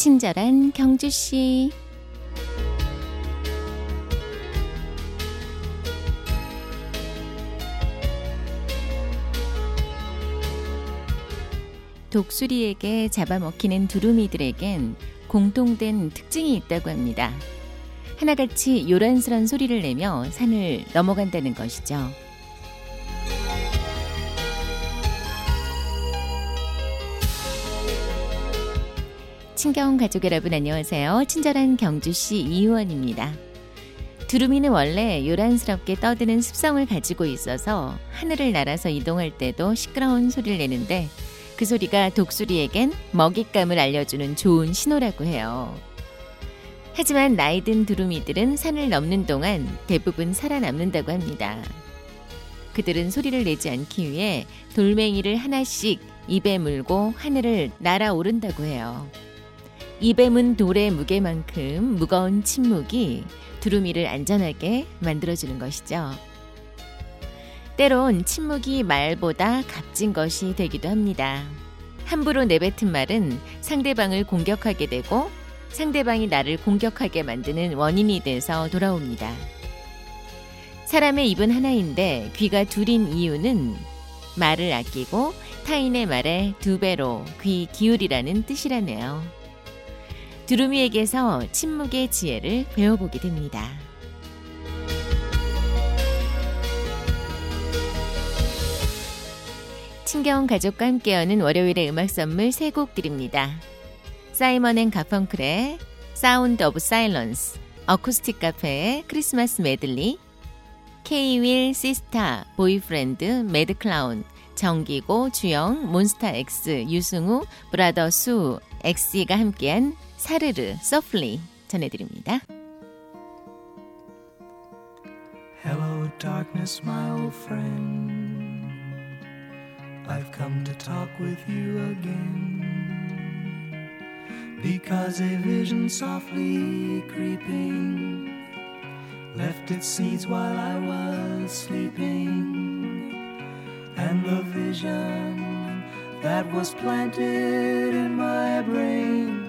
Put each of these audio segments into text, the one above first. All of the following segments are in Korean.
친절한 경주 씨. 독수리에게 잡아먹히는 두루미들에겐 공통된 특징이 있다고 합니다. 하나같이 요란스런 소리를 내며 산을 넘어간다는 것이죠. 친경 가족 여러분 안녕하세요. 친절한 경주시 이의원입니다. 두루미는 원래 요란스럽게 떠드는 습성을 가지고 있어서 하늘을 날아서 이동할 때도 시끄러운 소리를 내는데 그 소리가 독수리에겐 먹잇감을 알려주는 좋은 신호라고 해요. 하지만 나이 든 두루미들은 산을 넘는 동안 대부분 살아남는다고 합니다. 그들은 소리를 내지 않기 위해 돌멩이를 하나씩 입에 물고 하늘을 날아오른다고 해요. 입에 문 돌의 무게만큼 무거운 침묵이 두루미를 안전하게 만들어주는 것이죠. 때론 침묵이 말보다 값진 것이 되기도 합니다. 함부로 내뱉은 말은 상대방을 공격하게 되고 상대방이 나를 공격하게 만드는 원인이 돼서 돌아옵니다. 사람의 입은 하나인데 귀가 둘인 이유는 말을 아끼고 타인의 말에 두 배로 귀 기울이라는 뜻이라네요. 두루미에게서 침묵의 지혜를 배워보게 됩니다. 친경 가족과 함께 여는 월요일의 음악 선물 세 곡 드립니다. 사이먼 앤 가펑클의 Sound of Silence, 어쿠스틱 카페의 크리스마스 메들리, 케이윌 시스타 보이프렌드 매드 클라운, 정기고 주영 몬스타 X 유승우 브라더수, 엑시가 함께한 사르르 서플리 전해드립니다. Hello darkness my old friend I've come to talk with you again. Because a vision softly creeping left its seeds while I was sleeping. And the vision that was planted in my brain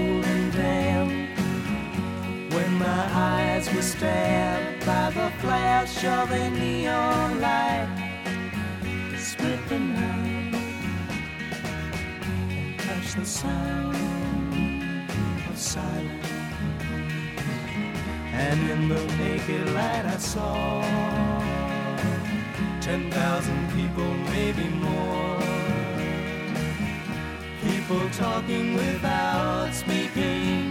were stabbed by the flash of a neon light, split the night and touched the sound silent. And in the naked light I saw ten thousand people, maybe more. People talking without speaking,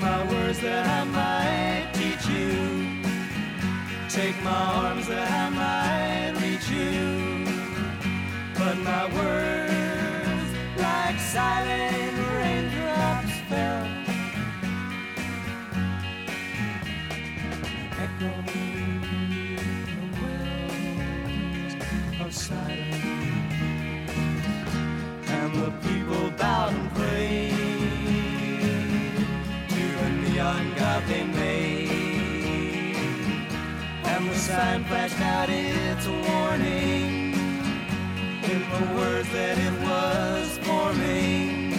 My words that I might teach you. Take my arms that I might reach you. But my words, like silent raindrops, fell Echoing the wells of silence. And the people bowed neon they made. And the sign flashed out its warning in the words that it was forming.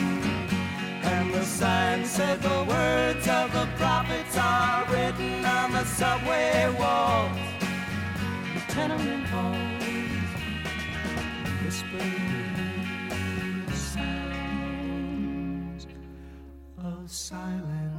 And the sign said the words of the prophets are written on the subway walls, the tenement halls, whispering sounds of silence.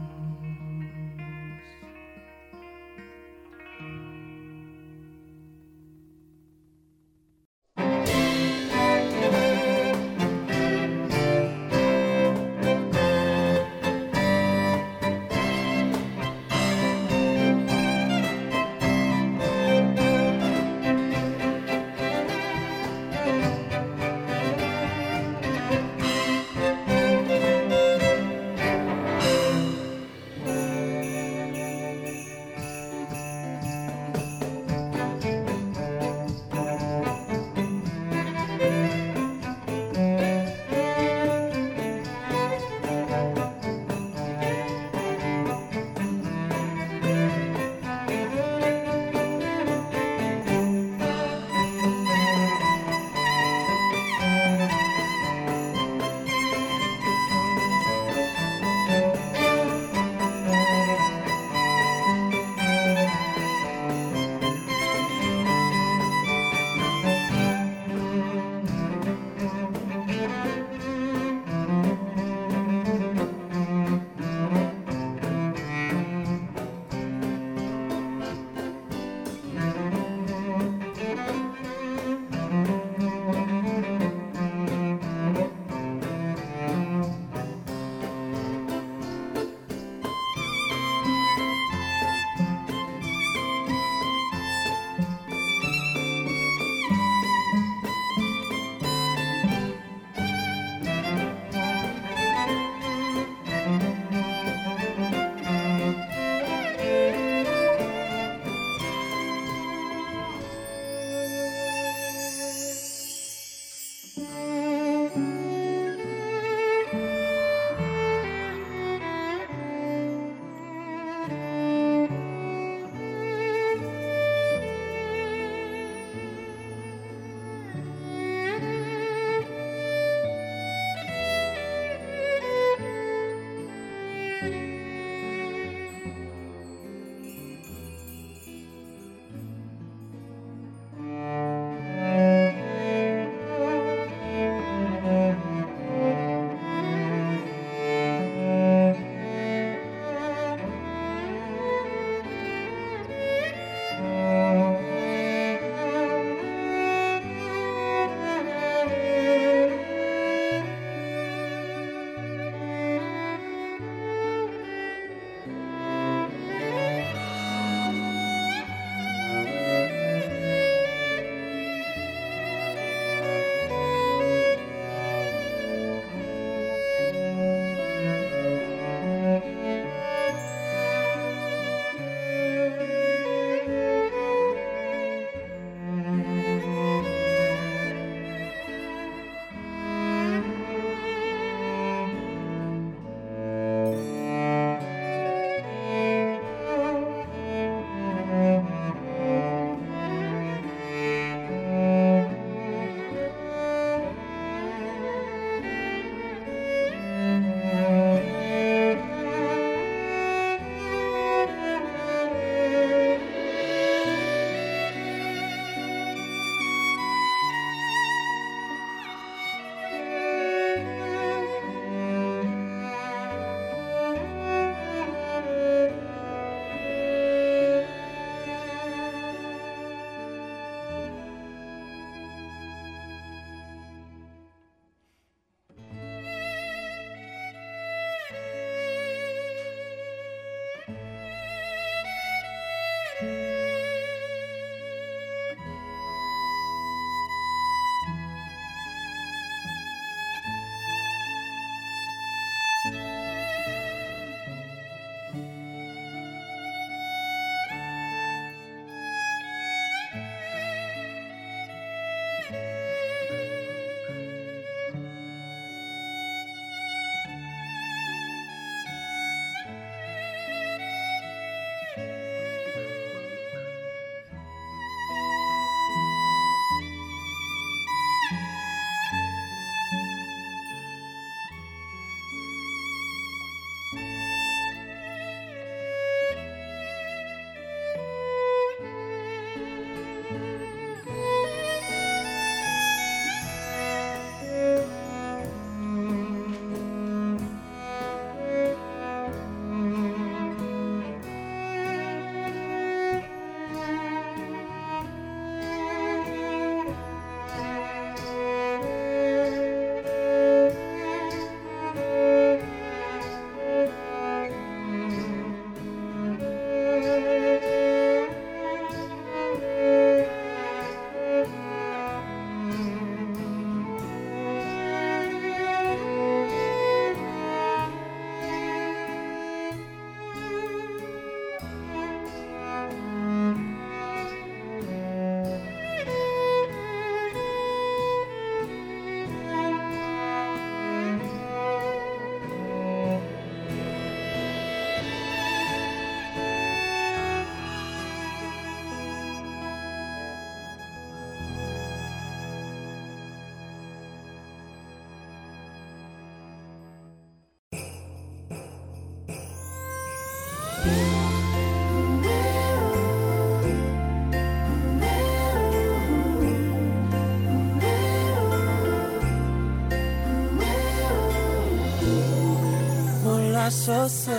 없었어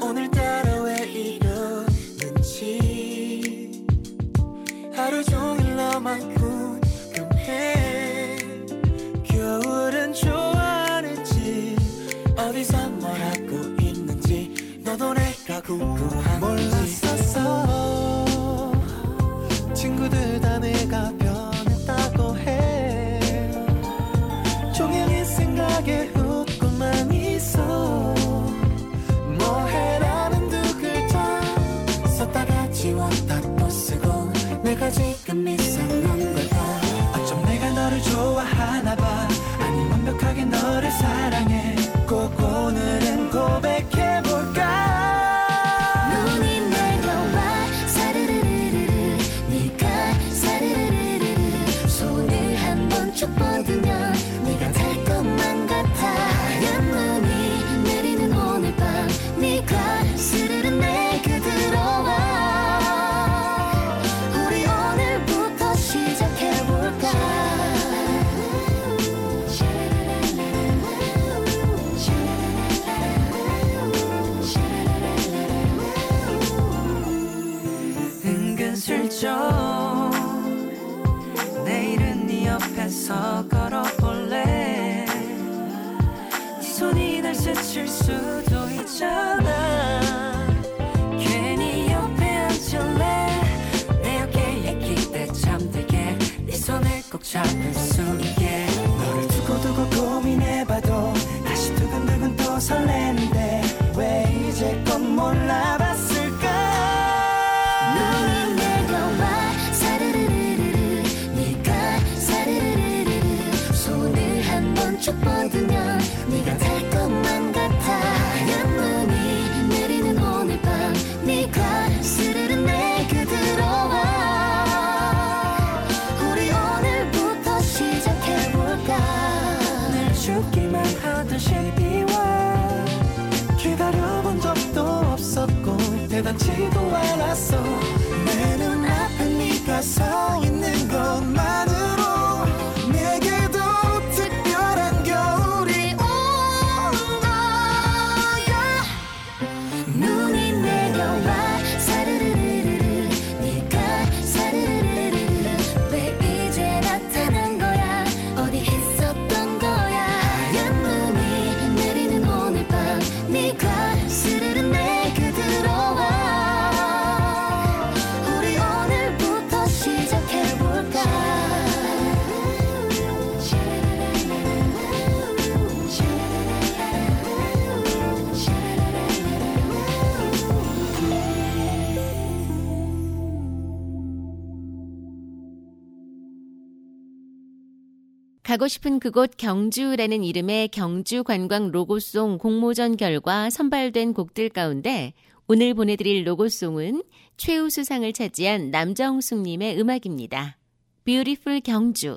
오늘따라 왜 이러는지 하루 종일 너만 궁금해. 겨울은 좋아하는지 어디서 뭘 하고 있는지 너도 내가 궁금한지. 몰랐었어 옆에서 걸어볼래? 네 손이 날 스칠 수도 있잖아. 괜히 옆에 앉을래? 내 어깨에 기대 잠들게. 네 손을 꼭 잡을 수 있게. 너를 두고 두고 고민해봐도 다시 두근두근 또 설레는데 왜 이제 껏 몰라봤 뻗으면 네가 될 것만 같아. 하얀 눈이 내리는 오늘 밤 네가 스르르 내게 들어와. 우리 오늘부터 시작해볼까? 늘 죽기만 하던 12월 기다려본 적도 없었고 대단치도 않았어. 내 눈앞에 네가 서 있는 것만 가고 싶은 그곳 경주라는 이름의 경주 관광 로고송 공모전 결과 선발된 곡들 가운데 오늘 보내드릴 로고송은 최우수상을 차지한 남정숙님의 음악입니다. Beautiful 경주.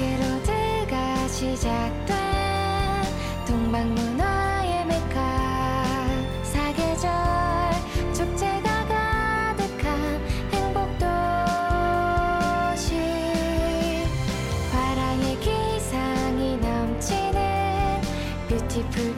로드가 시작된 동방문화의 메카. 사계절 축제가 가득한 행복도시. 화랑의 기상이 넘치는 뷰티풀